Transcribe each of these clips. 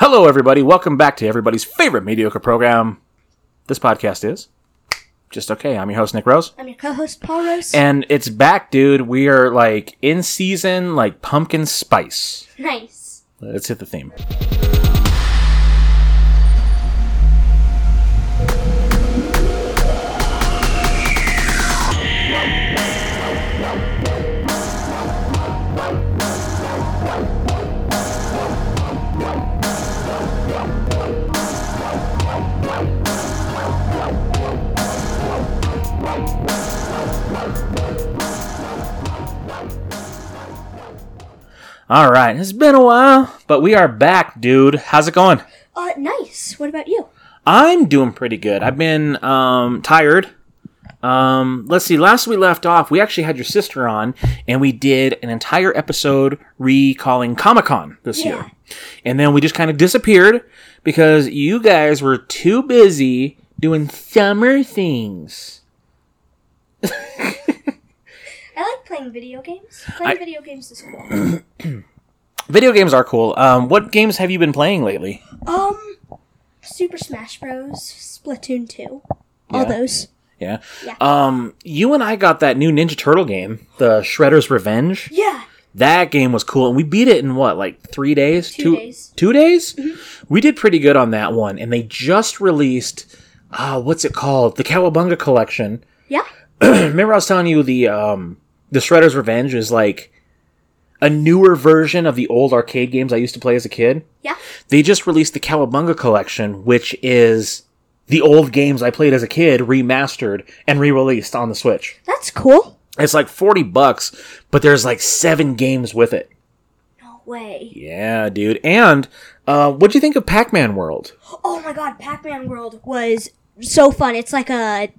Hello, everybody. Welcome back to everybody's favorite mediocre program. This podcast is just okay. I'm your host, Nick Rose. I'm your co-host Paul Rose. And it's back, dude. We are like in season, like pumpkin spice. nice. Let's hit the theme. All right, it's been a while, but we are back, dude. How's it going? Uh, nice. What about you? I'm doing pretty good. I've been um, tired. Um, let's see. Last we left off, we actually had your sister on, and we did an entire episode recalling Comic Con this Yeah. year, and then we just kind of disappeared because you guys were too busy doing summer things. Playing video games. Playing I- video games is cool. Video games are cool. Um, what games have you been playing lately? um, Super Smash Bros. Splatoon 2. All Yeah. those. Yeah. Yeah. Um, you and I got that new Ninja Turtle game, the Shredder's Revenge. Yeah. That game was cool, and we beat it in what, like three days? Two days. Two days? We did pretty good on that one, and they just released, uh, what's it called? The Cowabunga Collection. Yeah. Remember, I was telling you the um, the Shredder's Revenge is like a newer version of the old arcade games I used to play as a kid. Yeah. They just released the Cowabunga Collection, which is the old games I played as a kid remastered and re-released on the Switch. That's cool. It's like 40 bucks, but there's like seven games with it. No way. Yeah, dude. And uh, what'd you think of Pac-Man World? Oh my god, Pac-Man World was so fun. It's like a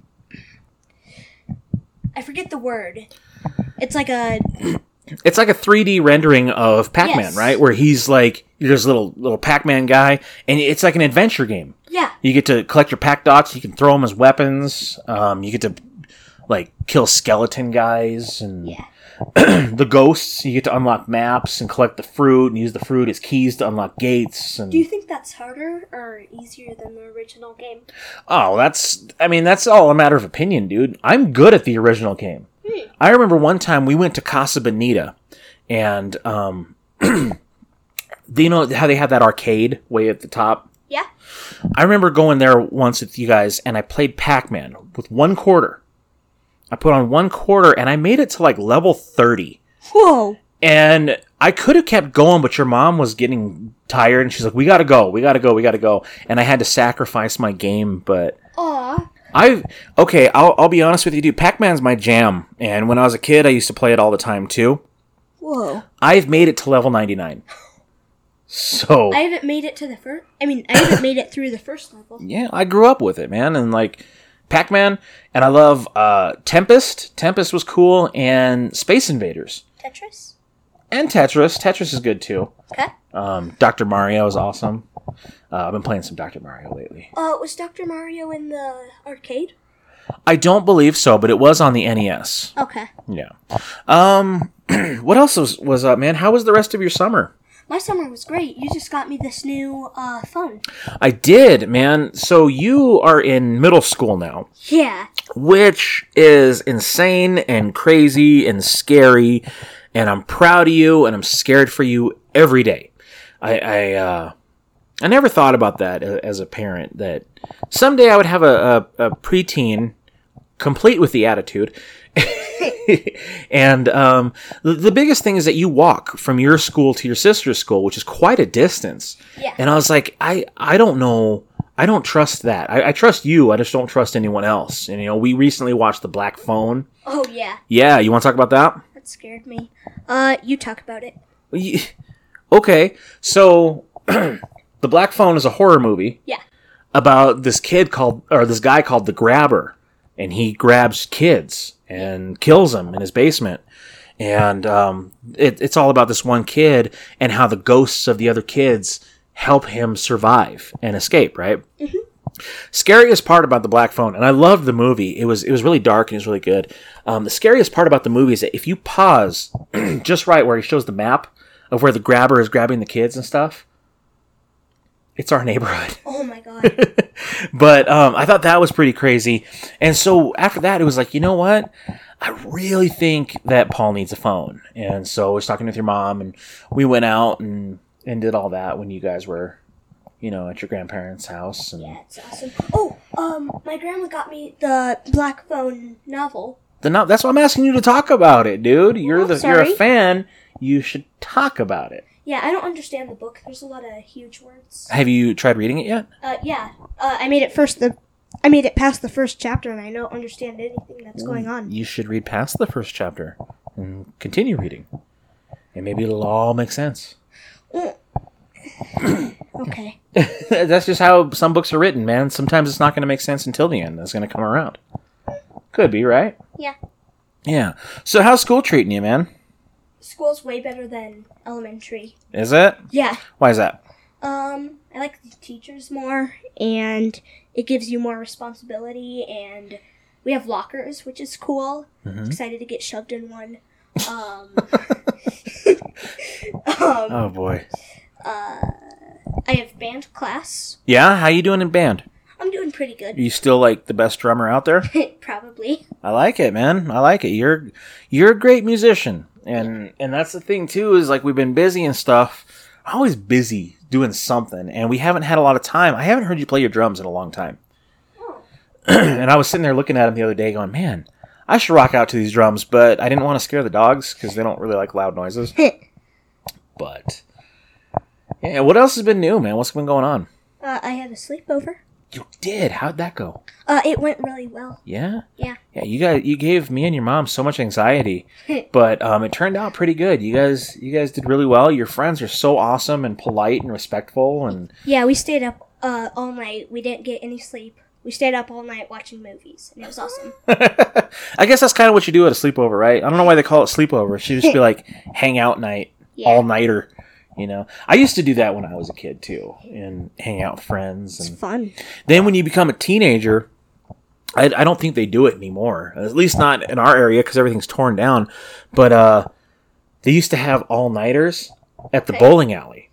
I forget the word. It's like a It's like a 3D rendering of Pac-Man, Yes. right? Where he's like there's a little little Pac-Man guy, and it's like an adventure game. yeah. You get to collect your Pac dots. You can throw them as weapons. Um, you get to like kill skeleton guys and Yeah. the ghosts. You get to unlock maps and collect the fruit and use the fruit as keys to unlock gates. And Do you think that's harder or easier than the original game? Oh, that's. I mean, that's all a matter of opinion, dude. I'm good at the original game. Hmm. I remember one time we went to Casa Bonita, and um, do you know how they have that arcade way at the top? Yeah. I remember going there once with you guys, and I played Pac-Man with one quarter. I put on one quarter, and I made it to like level thirty. Whoa. And I could have kept going, but your mom was getting tired, and she's like, "We gotta go, we gotta go, we gotta go." And I had to sacrifice my game, but Aw. I've okay. I'll I'll be honest with you, dude. Pac Man's my jam, and when I was a kid, I used to play it all the time too. Whoa. I've made it to level ninety nine. So I haven't made it to the first. I mean, I haven't made it through the first level. yeah, I grew up with it, man, and like Pac Man, and I love uh, Tempest. Tempest was cool, and Space Invaders, Tetris. and Tetris. Tetris is good too. Okay. Um, Doctor Mario is awesome. Uh, I've been playing some Doctor Mario lately. Uh, was Dr. Mario in the arcade? I don't believe so, but it was on the NES. Okay. Yeah. Um, what else was was up, man? How was the rest of your summer? My summer was great. You just got me this new uh phone. I did, man. So you are in middle school now, Yeah. which is insane and crazy and scary. And I'm proud of you, and I'm scared for you every day. I, I, uh, I never thought about that as a parent. That someday I would have a, a, a preteen, complete with the attitude. and um, the, the biggest thing is that you walk from your school to your sister's school, which is quite a distance. Yeah. And I was like, I, I don't know. I don't trust that. I, I trust you. I just don't trust anyone else. And, you know, we recently watched The Black Phone. Oh yeah. Yeah, you want to talk about that? That scared me. Uh, you talk about it. Okay, so The Black Phone is a horror movie Yeah. about this kid called, or this guy called the Grabber, and he grabs kids and kills them in his basement. And um, it, it's all about this one kid and how the ghosts of the other kids help him survive and escape. Right. Scariest part about the Black Phone, and I loved the movie. It was it was really dark and it was really good. Um, the scariest part about the movie is that if you pause just right where he shows the map of where the grabber is grabbing the kids and stuff, It's our neighborhood. Oh my god. but um, I thought that was pretty crazy. And so after that, it was like, you know what? I really think that Paul needs a phone. And so I was talking with your mom, and we went out and and did all that when you guys were, you know, at your grandparents' house. And yeah, it's awesome. Oh, um, my grandma got me the Black Phone novel. the no- that's why I'm asking you to talk about it, dude. You're Oh, the you're a fan. You should talk about it. Yeah, I don't understand the book. There's a lot of huge words. Have you tried reading it yet? Uh, yeah. Uh, I made it first. The I made it past the first chapter, and I don't understand anything that's going on. You should read past the first chapter and continue reading, and maybe it'll all make sense. Okay. That's just how some books are written, man. Sometimes it's not going to make sense until the end. It's going to come around. Could be, right? Yeah. Yeah. So how's school treating you, man? School's way better than elementary. Is it? Yeah. Why is that? Um, I like the teachers more, and it gives you more responsibility. And we have lockers, which is cool. Mhm. Excited to get shoved in one. Um, um, Oh boy. Uh, I have band class. Yeah. How you doing in band? I'm doing pretty good. Are you still like the best drummer out there? Probably. I like it, man. I like it. You're you're a great musician, and and that's the thing too. Is like we've been busy and stuff. I'm always busy doing something, and we haven't had a lot of time. I haven't heard you play your drums in a long time. and I was sitting there looking at him the other day, going, "Man, I should rock out to these drums," but I didn't want to scare the dogs because they don't really like loud noises. but yeah, what else has been new, man? What's been going on? Uh, I had a sleepover. You did. How'd that go? Uh, it went really well. Yeah. Yeah. Yeah, you guys, you gave me and your mom so much anxiety, but um, it turned out pretty good. You guys, you guys did really well. Your friends are so awesome and polite and respectful, and Yeah, we stayed up uh, all night. We didn't get any sleep. We stayed up all night watching movies, and it was awesome. I guess that's kind of what you do at a sleepover, right? I don't know why they call it sleepover. It should just be like hang out night, Yeah. all nighter. You know, I used to do that when I was a kid too, and hang out with friends. It's And fun. then when you become a teenager, I, I don't think they do it anymore. At least not in our area because everything's torn down. But uh, they used to have all nighters at the bowling alley.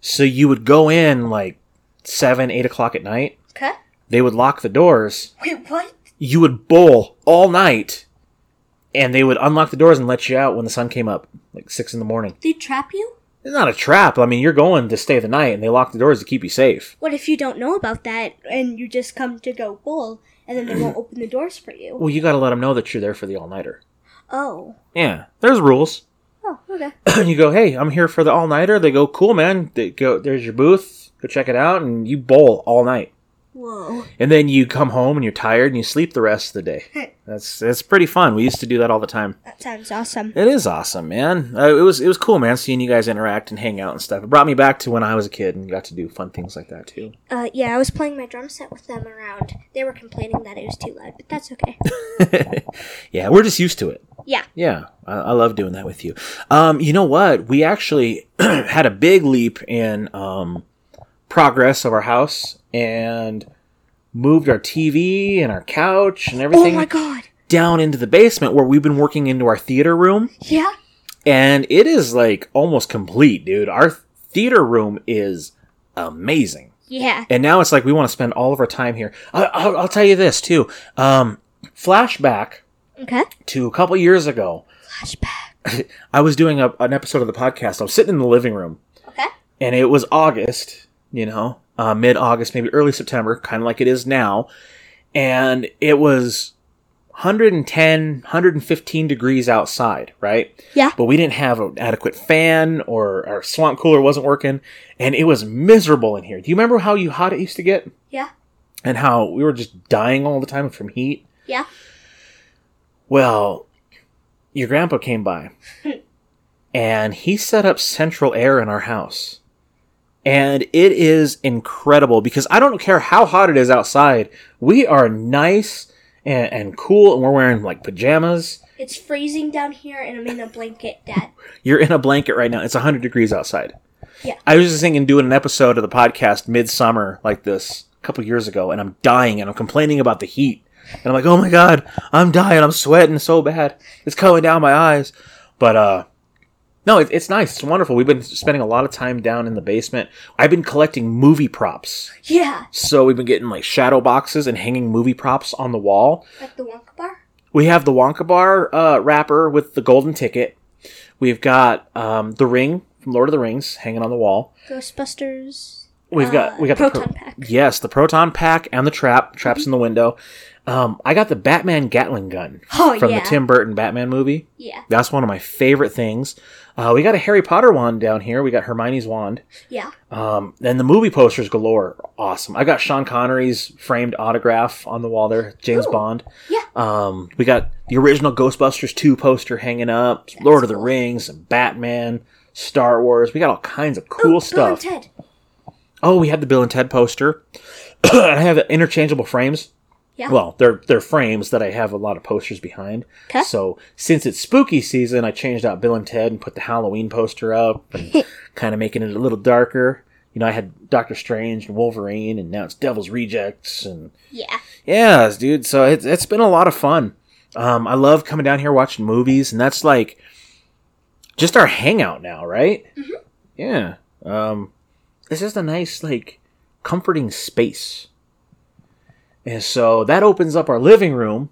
So you would go in like seven, eight o'clock at night. Okay. They would lock the doors. Wait, what? You would bowl all night, and they would unlock the doors and let you out when the sun came up, like six in the morning. They trap you? It's not a trap. I mean, you're going to stay the night, and they lock the doors to keep you safe. What if you don't know about that and you just come to go bowl and then they won't open the doors for you? Well, you got to let them know that you're there for the all nighter. Oh. Yeah, there's rules. Oh, okay. you go, hey, I'm here for the all nighter. They go, cool, man. They go, there's your booth. Go check it out, and you bowl all night. Whoa. And then you come home and you're tired and you sleep the rest of the day. That's that's pretty fun. We used to do that all the time. That sounds awesome. It is awesome, man. Uh, it was it was cool, man. Seeing you guys interact and hang out and stuff. It brought me back to when I was a kid and got to do fun things like that too. Uh, yeah, I was playing my drum set with them around. They were complaining that it was too loud, but that's okay. yeah, we're just used to it. Yeah. Yeah, I, I love doing that with you. Um, you know what? We actually had a big leap in um, progress of our house and moved our TV and our couch and everything. Oh my god. down into the basement where we've been working into our theater room. Yeah. And it is like almost complete, dude. Our theater room is amazing. Yeah. And now it's like we want to spend all of our time here. I, I'll, I'll tell you this too. Um, flashback Okay. to a couple years ago. Flashback. I was doing a, an episode of the podcast. I was sitting in the living room, Okay. and it was August, you know, uh, mid August, maybe early September, kind of like it is now. And it was 110, 115 degrees outside, right? Yeah. But we didn't have an adequate fan, or our swamp cooler wasn't working, and it was miserable in here. Do you remember how you hot it used to get? Yeah. And how we were just dying all the time from heat? Yeah. Well, your grandpa came by and he set up central air in our house. And it is incredible because I don't care how hot it is outside. We are nice and, and cool and we're wearing like pajamas. It's freezing down here, and I'm in a blanket, Dad. You're in a blanket right now. It's 100 degrees outside. Yeah. I was just thinking doing an episode of the podcast midsummer like this a couple years ago and I'm dying and I'm complaining about the heat. And I'm like, oh my god, I'm dying. I'm sweating so bad. It's coming down my eyes. But uh No, it, it's nice. It's wonderful. We've been spending a lot of time down in the basement. I've been collecting movie props. Yeah, So we've been getting like shadow boxes and hanging movie props on the wall. like the Wonka bar. We have the Wonka Bar uh, wrapper with the golden ticket. We've got um, the ring from Lord of the Rings hanging on the wall. Ghostbusters. We've got Uh, we got the proton pack. Yes, the proton pack and the trap. Traps in the window. Um, I got the Batman Gatling gun Oh from yeah, the Tim Burton Batman movie. yeah, That's one of my favorite things. Uh, we got a Harry Potter wand down here. We got Hermione's wand. yeah. Um, and the movie posters galore. Awesome. I got Sean Connery's framed autograph on the wall there. James Ooh. Bond. Yeah. Um, we got the original Ghostbusters 2 poster hanging up. Lord of the cool. Rings, and Batman, Star Wars. We got all kinds of cool Ooh, Bill stuff. and Ted. Oh, we have the Bill and Ted poster. And I have interchangeable frames. Yeah. Well, they're they're frames that I have a lot of posters behind. So since it's spooky season, I changed out Bill and Ted and put the Halloween poster up and kind of making it a little darker. You know, I had Doctor Strange and Wolverine, and now it's Devil's Rejects, and Yeah, yeah, dude. So it's it's been a lot of fun. Um, I love coming down here watching movies, and that's like just our hangout now, right? Yeah. Um, it's just a nice, like, comforting space. And so that opens up our living room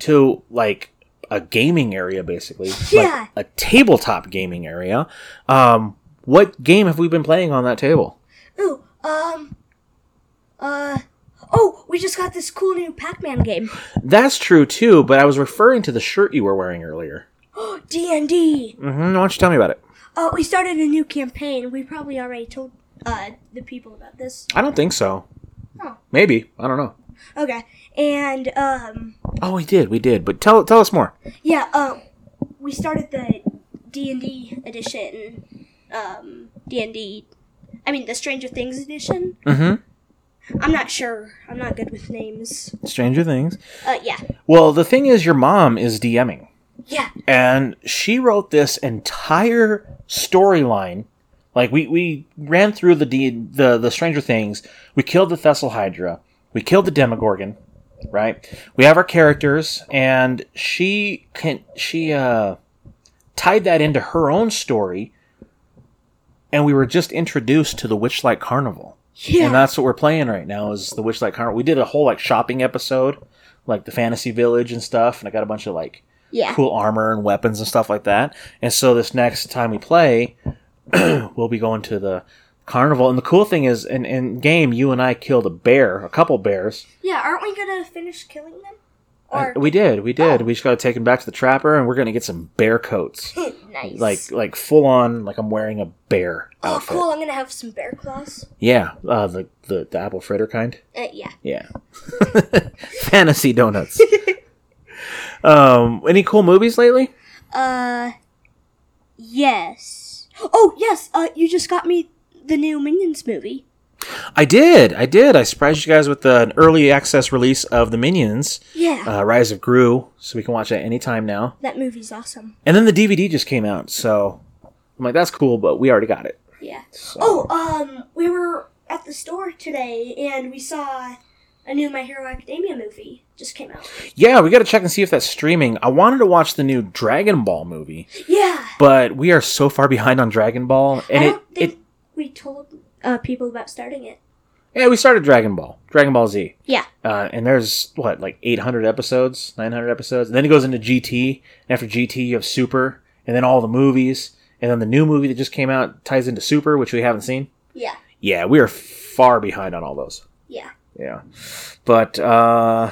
to like a gaming area, basically. Yeah. Like a tabletop gaming area. Um, what game have we been playing on that table? Ooh, um, uh, oh, we just got this cool new Pac-Man game. That's true too, but I was referring to the shirt you were wearing earlier. Oh, D and D. Mm-hmm. Why don't you tell me about it? Oh, we started a new campaign. We probably already told uh the people about this. I don't think so. Maybe I don't know. Okay, and um, Oh, we did, we did. But tell tell us more. yeah, um, we started the D and D edition. Um, D and D. I mean, the Stranger Things edition. Mm-hmm. I'm not sure. I'm not good with names. Stranger Things. Uh, yeah, Well, the thing is, your mom is DMing. yeah, and she wrote this entire storyline. Like we, we ran through the D, the the Stranger Things. We killed the Thessalhydra. We killed the Demogorgon. Right. We have our characters, and she can she uh tied that into her own story. And we were just introduced to the Witchlight Carnival. yeah. And that's what we're playing right now is the Witchlight Carnival. We did a whole like shopping episode, like the Fantasy Village and stuff, and I got a bunch of like yeah. cool armor and weapons and stuff like that. And so this next time we play, we'll be going to the carnival. And the cool thing is, in, in game, you and I killed a bear, a couple bears. Yeah, aren't we gonna finish killing them? Uh, Or we did, we did. Oh. We just got to take them back to the trapper, and we're gonna get some bear coats, nice. like like full on, like I'm wearing a bear oh, outfit. cool! I'm gonna have some bear claws. Yeah, uh, the, the the apple fritter kind. Uh, yeah. Yeah, fantasy donuts. um, any cool movies lately? Uh, yes. Oh, yes. Uh, you just got me the new Minions movie. I did. I did. I surprised you guys with the, an early access release of the Minions, Yeah, uh, Rise of Gru, so we can watch it anytime now. that movie's awesome. And then the DVD just came out, so I'm like, that's cool, but we already got it. Yeah. So. Oh, um, we were at the store today and we saw a new My Hero Academia movie just came out. yeah, we got to check and see if that's streaming. I wanted to watch the new Dragon Ball movie, Yeah. but we are so far behind on Dragon Ball, and I it, it we told uh, people about starting it. yeah, we started Dragon Ball, Dragon Ball Z. Yeah. Uh, and there's what like 800 episodes 900 episodes and then it goes into gt and after gt you have super and then all the movies and then the new movie that just came out ties into super which we haven't seen Yeah. yeah we are far behind on all those Yeah. Yeah but uh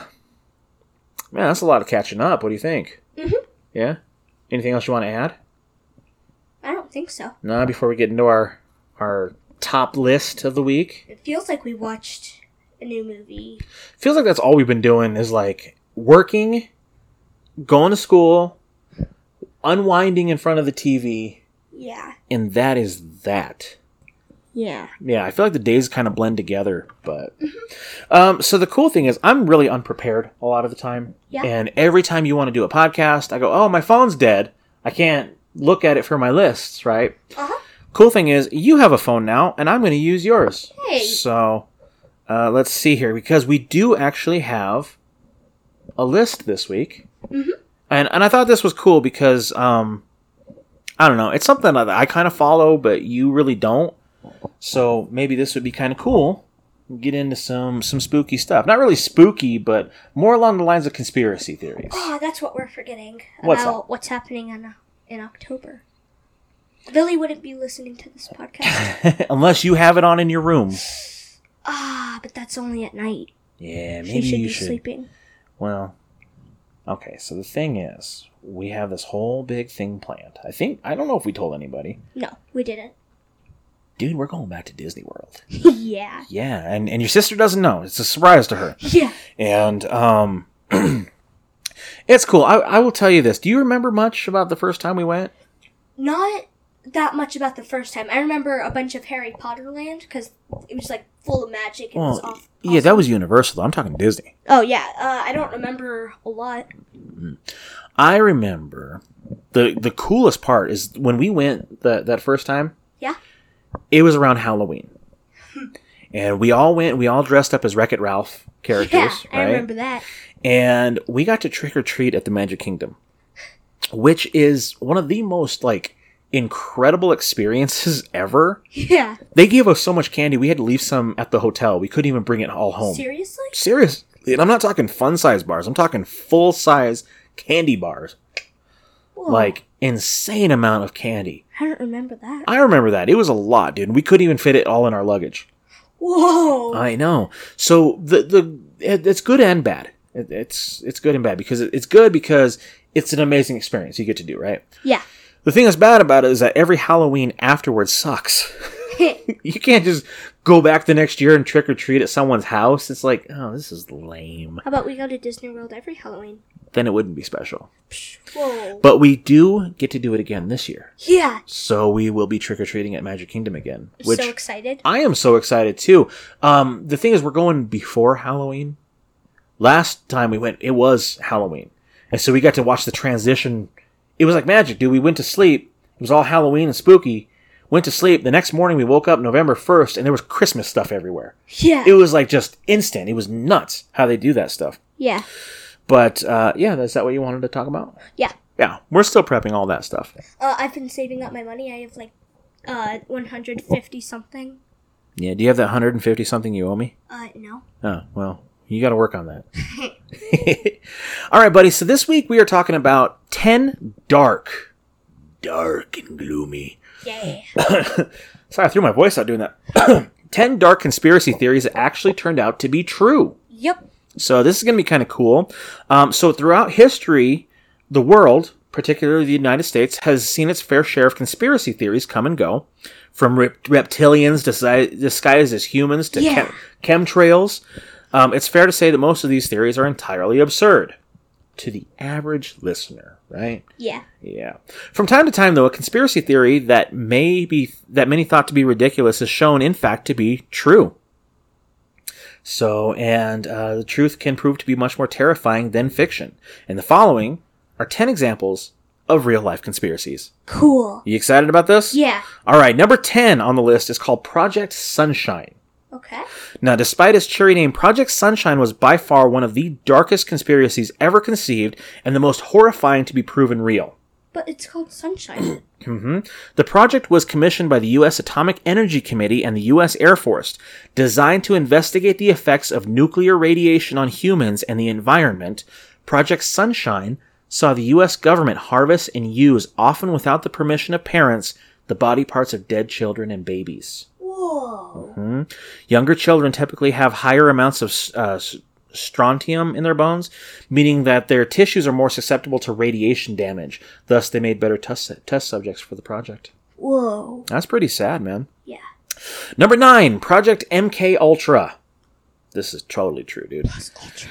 man that's a lot of catching up what do you think Mhm. yeah anything else you want to add I don't think so. no before we get into our our top list of the week It feels like we watched a new movie. feels like that's all we've been doing is like working, going to school, unwinding in front of the TV, Yeah. and that is that. Yeah. Yeah, I feel like the days kind of blend together, but um, so the cool thing is I'm really unprepared a lot of the time, Yeah. and every time you want to do a podcast, I go, "Oh, my phone's dead. I can't look at it for my lists." Right? Uh huh. Cool thing is you have a phone now, and I'm going to use yours. Hey. So uh, let's see here because we do actually have a list this week, Mhm. and and I thought this was cool because um, I don't know. It's something that I kind of follow, but you really don't. So maybe this would be kind of cool. Get into some some spooky stuff. Not really spooky, but more along the lines of conspiracy theories. Oh, that's what we're forgetting What's about what's happening in in October. Billy wouldn't be listening to this podcast. Unless you have it on in your room. ah, but that's only at night. Yeah, She maybe should you be should. sleeping. Well, okay. So the thing is, we have this whole big thing planned. I think I don't know if we told anybody, No, we didn't. Dude. We're going back to Disney World. yeah. Yeah, and and your sister doesn't know. It's a surprise to her. Yeah. And um, it's cool. I I will tell you this. Do you remember much about the first time we went? Not that much about the first time. I remember a bunch of Harry Potter land because it was like full of magic and it was Well, off. yeah, that was Universal. I'm talking Disney. Oh yeah. Uh, I don't remember a lot. I remember the the coolest part is when we went that that first time. It was around Halloween, and we all went. We all dressed up as Wreck It Ralph characters, Yeah, I remember that. and we got to trick or treat at the Magic Kingdom, which is one of the most like incredible experiences ever. Yeah. They gave us so much candy, we had to leave some at the hotel. We couldn't even bring it all home. Seriously? Seriously. And I'm not talking fun size bars. I'm talking full size candy bars. Whoa. Like insane amount of candy. I don't remember that. I remember that. It was a lot, dude. We couldn't even fit it all in our luggage. Whoa. I know. So the the it, it's good and bad. It, it's it's good and bad because it, it's good because it's an amazing experience you get to do, right? yeah. The thing that's bad about it is that every Halloween afterwards sucks. you can't just go back the next year and trick or treat at someone's house. It's like, oh, this is lame. How about we go to Disney World every Halloween? Then it wouldn't be special. Whoa. But we do get to do it again this year. Yeah. So we will be trick or treating at Magic Kingdom again. Which so excited. I am so excited too. Um, the thing is, we're going before Halloween. Last time we went, it was Halloween. And so we got to watch the transition. It was like magic, dude. We went to sleep. It was all Halloween and spooky. Went to sleep. The next morning we woke up November 1st and there was Christmas stuff everywhere. Yeah. It was like just instant. It was nuts how they do that stuff. yeah. But uh, yeah, is that what you wanted to talk about? Yeah. Yeah, we're still prepping all that stuff. Uh, I've been saving up my money. I have like uh 150 something. Yeah, do you have that 150 something you owe me? Uh no. Oh, well, you got to work on that. All right, buddy. So this week we are talking about 10 dark, dark and gloomy. Yeah. Sorry, I threw my voice out doing that. 10 dark conspiracy theories that actually turned out to be true. yep. So this is going to be kind of cool. Um, so throughout history, the world, particularly the United States, has seen its fair share of conspiracy theories come and go, from rep- reptilians disi- disguised as humans to Yeah. chem- chemtrails. Um, it's fair to say that most of these theories are entirely absurd to the average listener, right? Yeah. Yeah. From time to time, though, a conspiracy theory that may be that many thought to be ridiculous is shown, in fact, to be true. So, and uh, the truth can prove to be much more terrifying than fiction. And the following are ten examples of real life conspiracies. Cool. You excited about this? Yeah. All right. Number ten on the list is called Project Sunshine. Okay. Now, despite its cheery name, Project Sunshine was by far one of the darkest conspiracies ever conceived and the most horrifying to be proven real. But it's called Sunshine. hmm The project was commissioned by the U.S. Atomic Energy Committee and the U.S. Air Force, designed to investigate the effects of nuclear radiation on humans and the environment. Project Sunshine saw the U.S. government harvest and use, often without the permission of parents, the body parts of dead children and babies. Whoa. Hmm? Younger children typically have higher amounts of uh, strontium in their bones, meaning that their tissues are more susceptible to radiation damage. Thus, they made better test, test subjects for the project. Whoa. That's pretty sad, man. Yeah. Number nine, Project MK Ultra. This is totally true, dude. Plus Ultra.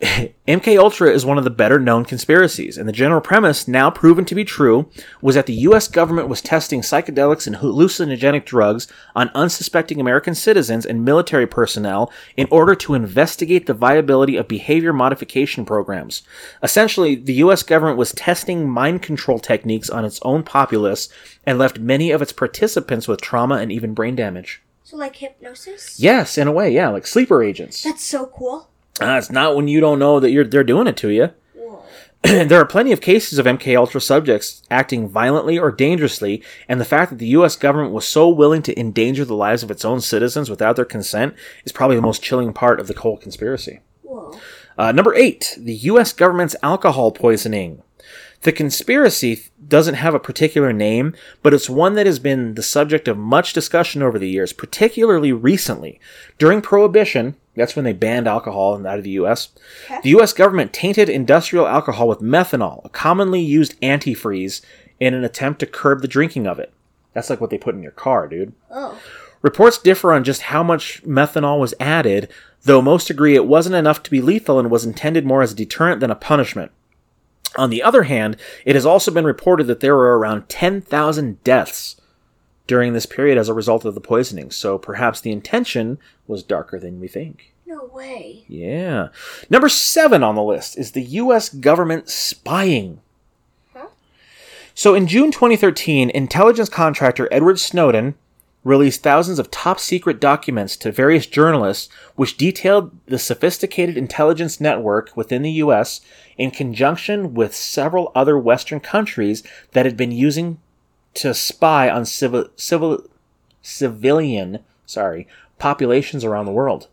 MK Ultra is one of the better known conspiracies, and the general premise, now proven to be true, was that the US government was testing psychedelics and hallucinogenic drugs on unsuspecting American citizens and military personnel in order to investigate the viability of behavior modification programs. Essentially, the US government was testing mind control techniques on its own populace and left many of its participants with trauma and even brain damage. So like hypnosis? Yes, in a way, yeah, like sleeper agents. That's so cool. Uh, it's not when you don't know that you're they're doing it to you. There are plenty of cases of MK Ultra subjects acting violently or dangerously, and the fact that the US government was so willing to endanger the lives of its own citizens without their consent is probably the most chilling part of the whole conspiracy. Uh, number eight, the U.S. government's alcohol poisoning. The conspiracy doesn't have a particular name, but it's one that has been the subject of much discussion over the years, particularly recently. During Prohibition, that's when they banned alcohol out of the U.S., Okay. the U.S. government tainted industrial alcohol with methanol, a commonly used antifreeze, in an attempt to curb the drinking of it. That's like what they put in your car, dude. Oh. Reports differ on just how much methanol was added, though most agree it wasn't enough to be lethal and was intended more as a deterrent than a punishment. On the other hand, it has also been reported that there were around 10,000 deaths during this period as a result of the poisoning, so perhaps the intention was darker than we think. No way. Yeah. Number seven on the list is the U.S. government spying. Huh? So in June 2013, intelligence contractor Edward Snowden released thousands of top secret documents to various journalists which detailed the sophisticated intelligence network within the US in conjunction with several other western countries that had been using to spy on civil, civil civilian sorry populations around the world.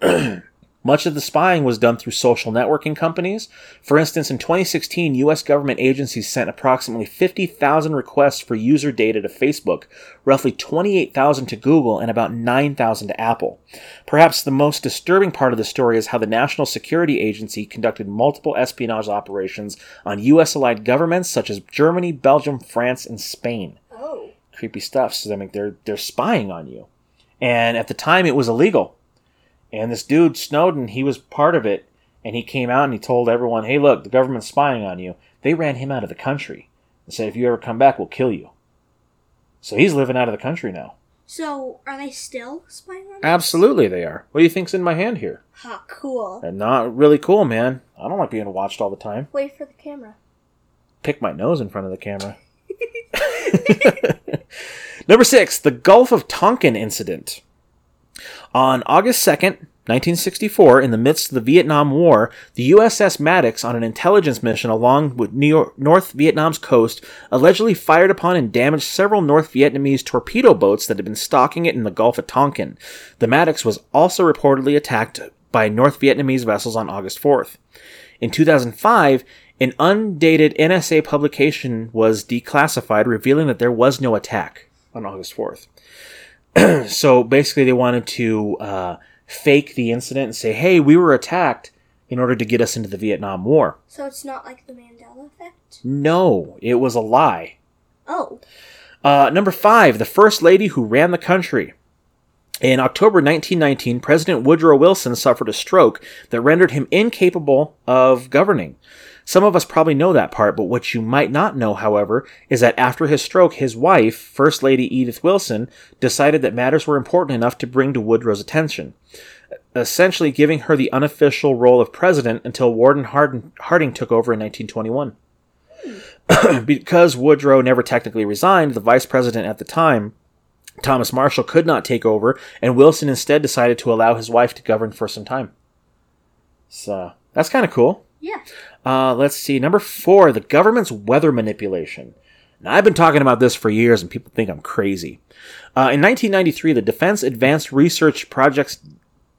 Much of the spying was done through social networking companies. For instance, in 2016, US government agencies sent approximately 50,000 requests for user data to Facebook, roughly 28,000 to Google, and about 9,000 to Apple. Perhaps the most disturbing part of the story is how the National Security Agency conducted multiple espionage operations on US allied governments such as Germany, Belgium, France, and Spain Oh. creepy stuff. So I mean, they're they're spying on you, and at the time it was illegal. And this dude Snowden, he was part of it, and he came out and he told everyone, "Hey, look, the government's spying on you." They ran him out of the country and said, "If you ever come back, we'll kill you." So he's living out of the country now. So, are they still spying on us? Absolutely, they are. What do you think's in my hand here? Ha, cool. And not really cool, man. I don't like being watched all the time. Wait for the camera. pick my nose in front of the camera. Number six, the Gulf of Tonkin incident. On August 2nd, 1964, in the midst of the Vietnam War, the USS Maddox, on an intelligence mission along with York, North Vietnam's coast, allegedly fired upon and damaged several North Vietnamese torpedo boats that had been stalking it in the Gulf of Tonkin. The Maddox was also reportedly attacked by North Vietnamese vessels on August 4th. In 2005, an undated NSA publication was declassified, revealing that there was no attack on August 4th. so basically, they wanted to uh, fake the incident and say, hey, we were attacked in order to get us into the Vietnam War. So it's not like the Mandela effect? No, it was a lie. Oh. Uh, number five, the first lady who ran the country. In October 1919, President Woodrow Wilson suffered a stroke that rendered him incapable of governing. Some of us probably know that part, but what you might not know, however, is that after his stroke, his wife, First Lady Edith Wilson, decided that matters were important enough to bring to Woodrow's attention, essentially giving her the unofficial role of president until Warren Harding, took over in 1921 because Woodrow never technically resigned, the vice president at the time, Thomas Marshall, could not take over, and Wilson instead decided to allow his wife to govern for some time. So that's kind of cool. Yeah. Uh, let's see. Number four, the government's weather manipulation. Now, I've been talking about this for years, and people think I'm crazy. Uh, in 1993, the Defense Advanced Research Projects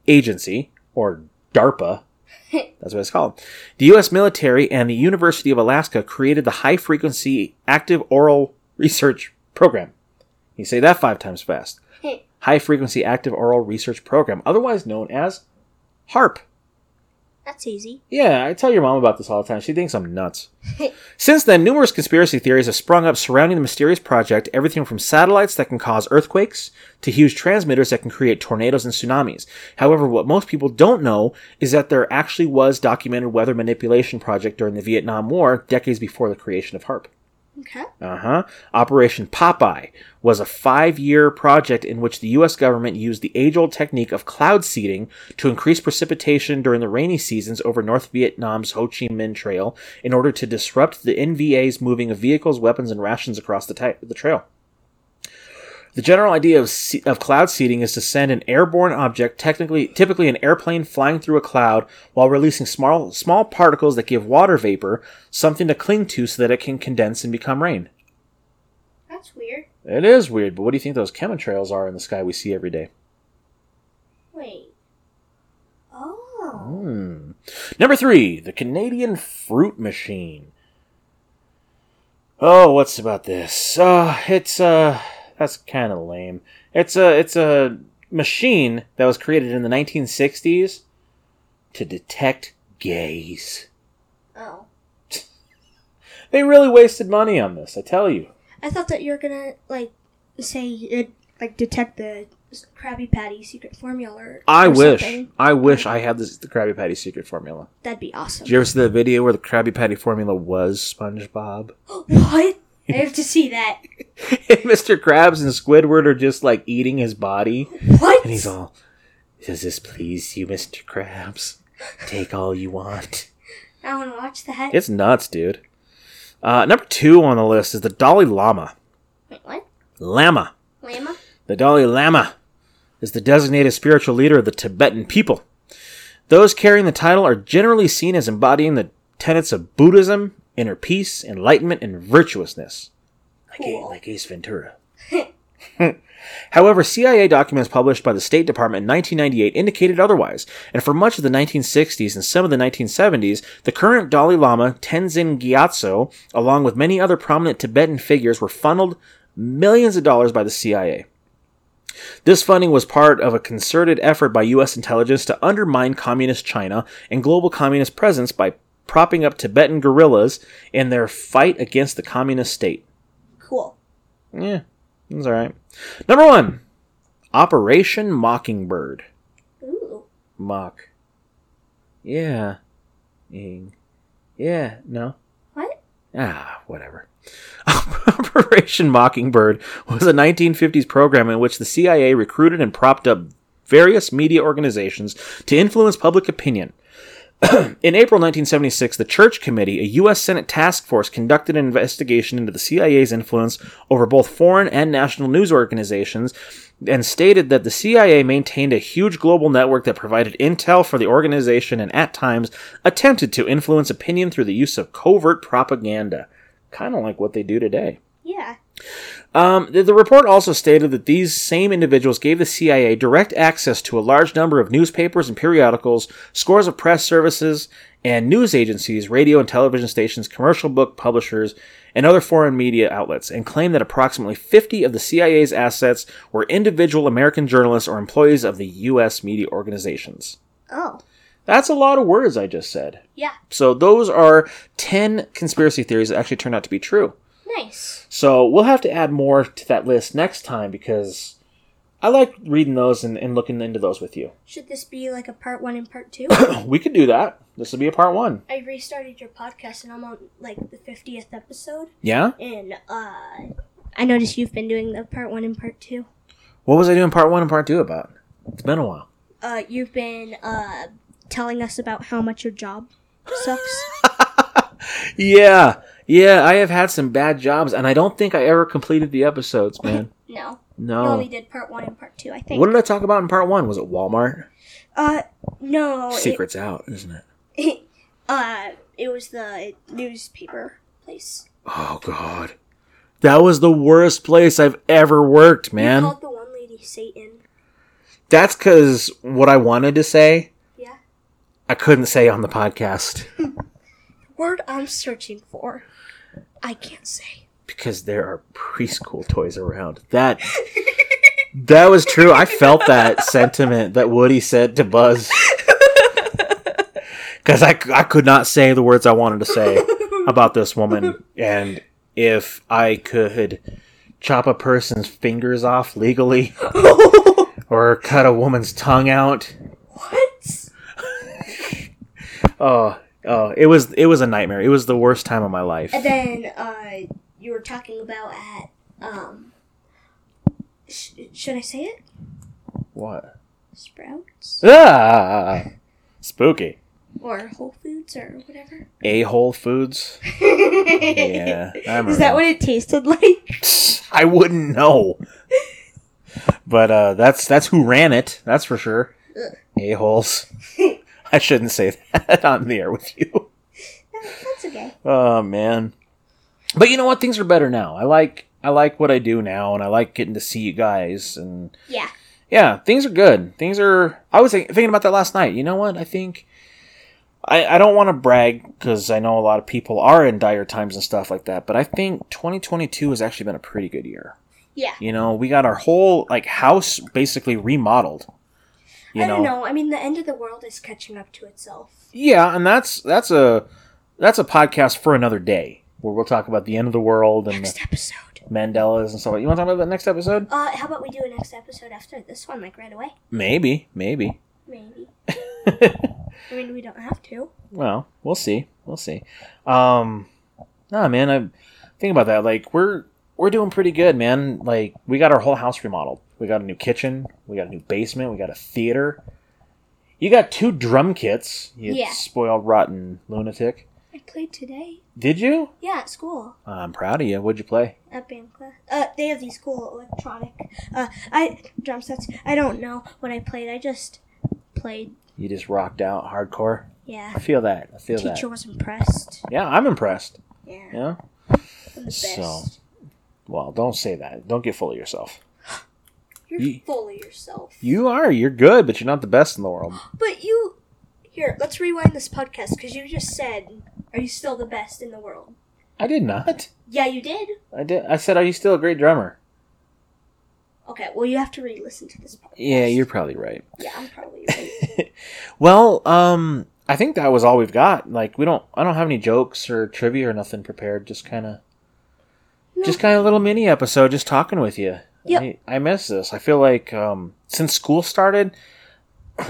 Agency, or DARPA, that's what it's called. The U.S. military and the University of Alaska created the High Frequency Active Oral Research Program. You say that five times fast. High Frequency Active Oral Research Program, otherwise known as HAARP. That's easy. Yeah, I tell your mom about this all the time. She thinks I'm nuts. Since then, numerous conspiracy theories have sprung up surrounding the mysterious project, everything from satellites that can cause earthquakes to huge transmitters that can create tornadoes and tsunamis. However, what most people don't know is that there actually was documented weather manipulation project during the Vietnam War, decades before the creation of HAARP. Okay. Uh huh. Operation Popeye was a five year project in which the U.S. government used the age old technique of cloud seeding to increase precipitation during the rainy seasons over North Vietnam's Ho Chi Minh Trail in order to disrupt the NVA's moving of vehicles, weapons, and rations across the, ti- the trail. The general idea of, se- of cloud seeding is to send an airborne object, technically, typically an airplane, flying through a cloud while releasing small, small particles that give water vapor something to cling to so that it can condense and become rain. That's weird. It is weird, but what do you think those chemtrails are in the sky we see every day? Wait. Oh. Hmm. Number three, the Canadian Fruit Machine. Oh, what's about this? Uh, it's uh, that's kind of lame. It's a it's a machine that was created in the 1960s to detect gays. Oh. They really wasted money on this, I tell you. I thought that you were gonna like say it like detect the Krabby Patty secret formula. Or, I or wish, something. I wish I had this the Krabby Patty secret formula. That'd be awesome. Did you ever see the video where the Krabby Patty formula was SpongeBob? what? I have to see that. Mr. Krabs and Squidward are just like eating his body. What? And he's all, Does this please you, Mr. Krabs? Take all you want. I want to watch that. It's nuts, dude. Uh, number two on the list is the Dalai Lama. Wait, what? Lama. Lama? The Dalai Lama is the designated spiritual leader of the Tibetan people. Those carrying the title are generally seen as embodying the tenets of Buddhism, inner peace, enlightenment, and virtuousness. Like, Cool. like Ace Ventura. However, CIA documents published by the State Department in 1998 indicated otherwise, and for much of the 1960s and some of the 1970s, the current Dalai Lama, Tenzin Gyatso, along with many other prominent Tibetan figures, were funneled millions of dollars by the CIA. This funding was part of a concerted effort by U.S. intelligence to undermine communist China and global communist presence by propping up Tibetan guerrillas in their fight against the communist state. Cool. Yeah, that's all right. Number one, Operation Mockingbird. Ooh. Mock. Yeah. Ing. Yeah. No. What? Ah, whatever. Operation Mockingbird was a 1950s program in which the CIA recruited and propped up various media organizations to influence public opinion. in April 1976, the Church Committee, a U.S. Senate task force, conducted an investigation into the CIA's influence over both foreign and national news organizations and stated that the CIA maintained a huge global network that provided intel for the organization and at times attempted to influence opinion through the use of covert propaganda. Kind of like what they do today. Yeah. Um, the, the report also stated that these same individuals gave the CIA direct access to a large number of newspapers and periodicals, scores of press services and news agencies, radio and television stations, commercial book publishers, and other foreign media outlets, and claimed that approximately 50 of the CIA's assets were individual American journalists or employees of the U.S. media organizations. Oh. That's a lot of words I just said. Yeah. So those are 10 conspiracy theories that actually turned out to be true. Nice. So we'll have to add more to that list next time because I like reading those and, and looking into those with you. Should this be like a part one and part two? we could do that. This would be a part one. I restarted your podcast and I'm on like the fiftieth episode, Yeah? and uh, I noticed you've been doing the part one and part two. What was I doing part one and part two about? It's been a while. Uh, you've been uh telling us about how much your job sucks. Yeah. Yeah, I have had some bad jobs and I don't think I ever completed the episodes, man. no, you No. only did part one and part two, I think. What did I talk about in part one? Was it Walmart? uh, no. it- Secrets out, isn't it? uh, it was the newspaper place. Oh, God. That was the worst place I've ever worked, You man. called the one lady Satan. That's because what I wanted to say, Yeah. I couldn't say on the podcast. Word I'm searching for. I can't say. because there are preschool toys around. That that was true. I felt that sentiment that Woody said to Buzz because I, I could not say the words I wanted to say about this woman, and if I could chop a person's fingers off legally or cut a woman's tongue out, what? oh oh, it was it was a nightmare. It was the worst time of my life. And then uh, you were talking about at um. Sh- should I say it? What? Sprouts Ah, spooky. or Whole Foods or whatever. A Whole Foods. Yeah, I remember Is that what it tasted like? I wouldn't know. but uh, that's that's who ran it. That's for sure. A holes. I shouldn't say that on the air with you. No, that's okay. Oh man. But you know what? Things are better now. I like I like what I do now, and I like getting to see you guys. And Yeah. yeah, things are good. Things are. I was thinking about that last night. You know what? I think. I, I don't want to brag because I know a lot of people are in dire times and stuff like that, but I think 2022 has actually been a pretty good year. Yeah. You know, we got our whole like house basically remodeled. You I don't know. I mean, the end of the world is catching up to itself. Yeah, and that's that's a that's a podcast for another day where we'll talk about the end of the world and Next episode. Mandelas and so on. You want to talk about that next episode? Uh, how about we do a next episode after this one, like right away? Maybe, maybe. Maybe. I mean, we don't have to. well, we'll see. We'll see. Um, nah, man. I think about that. Like we're we're doing pretty good, man. Like we got our whole house remodeled. We got a new kitchen. We got a new basement. We got a theater. You got two drum kits. You Yeah. spoiled, rotten lunatic. I played today. Did you? Yeah, at school. I'm proud of you. What'd you play? At band class. Uh, they have these cool electronic, uh, I, drum sets. I don't know what I played. I just played. You just rocked out hardcore. Yeah. I feel that. I feel Teacher that. Teacher was impressed. Yeah, I'm impressed. Yeah. Yeah. I'm the best. So- Well, don't say that. Don't get full of yourself. You're Ye- full of yourself. You are. You're good, but you're not the best in the world. But you. Here, let's rewind this podcast because you just said, "Are you still the best in the world?" I did not. Yeah, you did. I did. I said, "Are you still a great drummer?" Okay, well, you have to re-listen to this podcast. Yeah, you're probably right. Yeah, I'm probably right. Well, um, I think that was all we've got. Like, we don't. I don't have any jokes or trivia or nothing prepared. Just kind of, No. just kind of little mini episode, just talking with you. Yep. I, I miss this. I feel like um, since school started,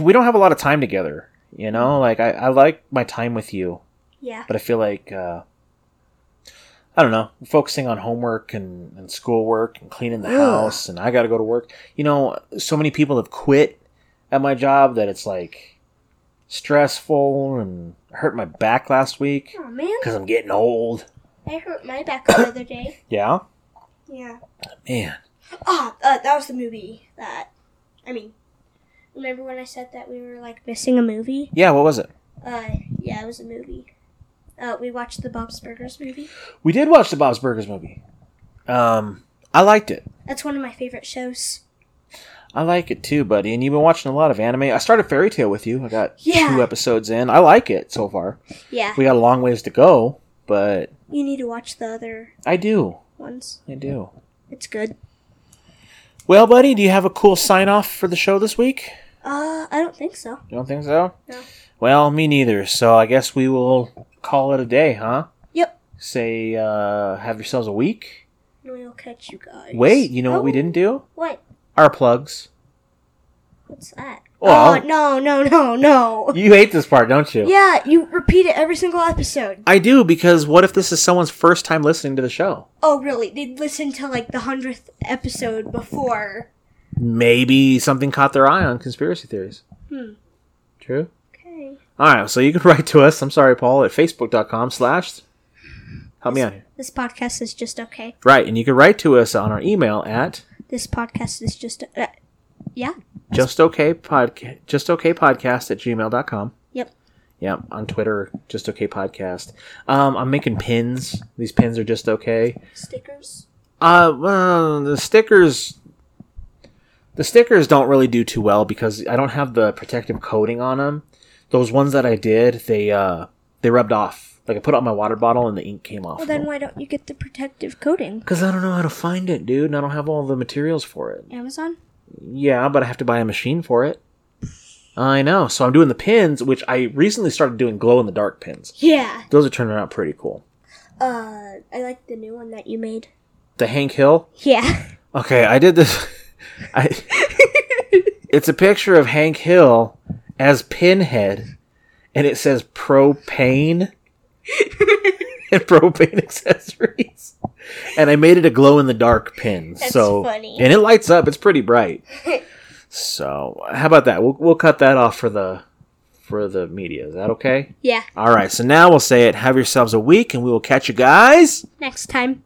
we don't have a lot of time together. You know, like I, I like my time with you. yeah. but I feel like uh, I don't know, focusing on homework and, and schoolwork and cleaning the Ugh. house, and I got to go to work. You know, so many people have quit at my job that it's like stressful and I hurt my back last week Oh man, because I'm getting old. I hurt my back the other day. Yeah, Yeah. man. Ah, uh, that was the movie that. I mean, remember when I said that we were like missing a movie? Yeah, what was it? Uh, yeah, it was a movie. Uh, we watched the Bob's Burgers movie. We did watch the Bob's Burgers movie. Um, I liked it. That's one of my favorite shows. I like it too, buddy. And you've been watching a lot of anime. I started Fairy Tail with you. I got Yeah. two episodes in. I like it so far. Yeah, We got a long ways to go, but you need to watch the other I do. ones. I do. It's good. Well, buddy, do you have a cool sign off for the show this week? Uh, I don't think so. You don't think so? No. Well, me neither. So I guess we will call it a day, huh? Yep. Say, uh, have yourselves a week. And we'll catch you guys. Wait, you know what we Oh, didn't do? What? Our plugs. What's that? Well- oh no no no no! You hate this part, don't you? Yeah, you repeat it every single episode. I do because what if this is someone's first time listening to the show? Oh really? They listened to like the hundredth episode before. Maybe something caught their eye on conspiracy theories. Hmm. True. Okay. All right, so you can write to us. I'm sorry, Paul, at facebook.com slash. Help me out here. This podcast is just okay. Right, and you can write to us on our email at This podcast is just. Uh, yeah. just okay podcast just okay podcast at gmail.com Yep. yeah on twitter just okay podcast um i'm making pins these pins are just okay Stickers. uh well the stickers the stickers don't really do too well because i don't have the protective coating on them those ones that i did they uh they rubbed off like i put it on my water bottle and the ink came off Well, then why don't you get the protective coating? because i don't know how to find it dude and i don't have all the materials for it Amazon. Yeah, but I have to buy a machine for it. I know. So I'm doing the pins, which I recently started doing glow in the dark pins. Yeah. Those are turning out pretty cool. Uh, I like the new one that you made. The Hank Hill. Yeah. Okay, I did this. I. It's a picture of Hank Hill as Pinhead, and it says propane and propane accessories. And I made it a glow in the dark pin. That's so funny. and it lights up. It's pretty bright. so how about that? We'll we'll cut that off for the for the media. Is that okay? yeah. All right. So now we'll say it. Have yourselves a week, and we will catch you guys. Next time.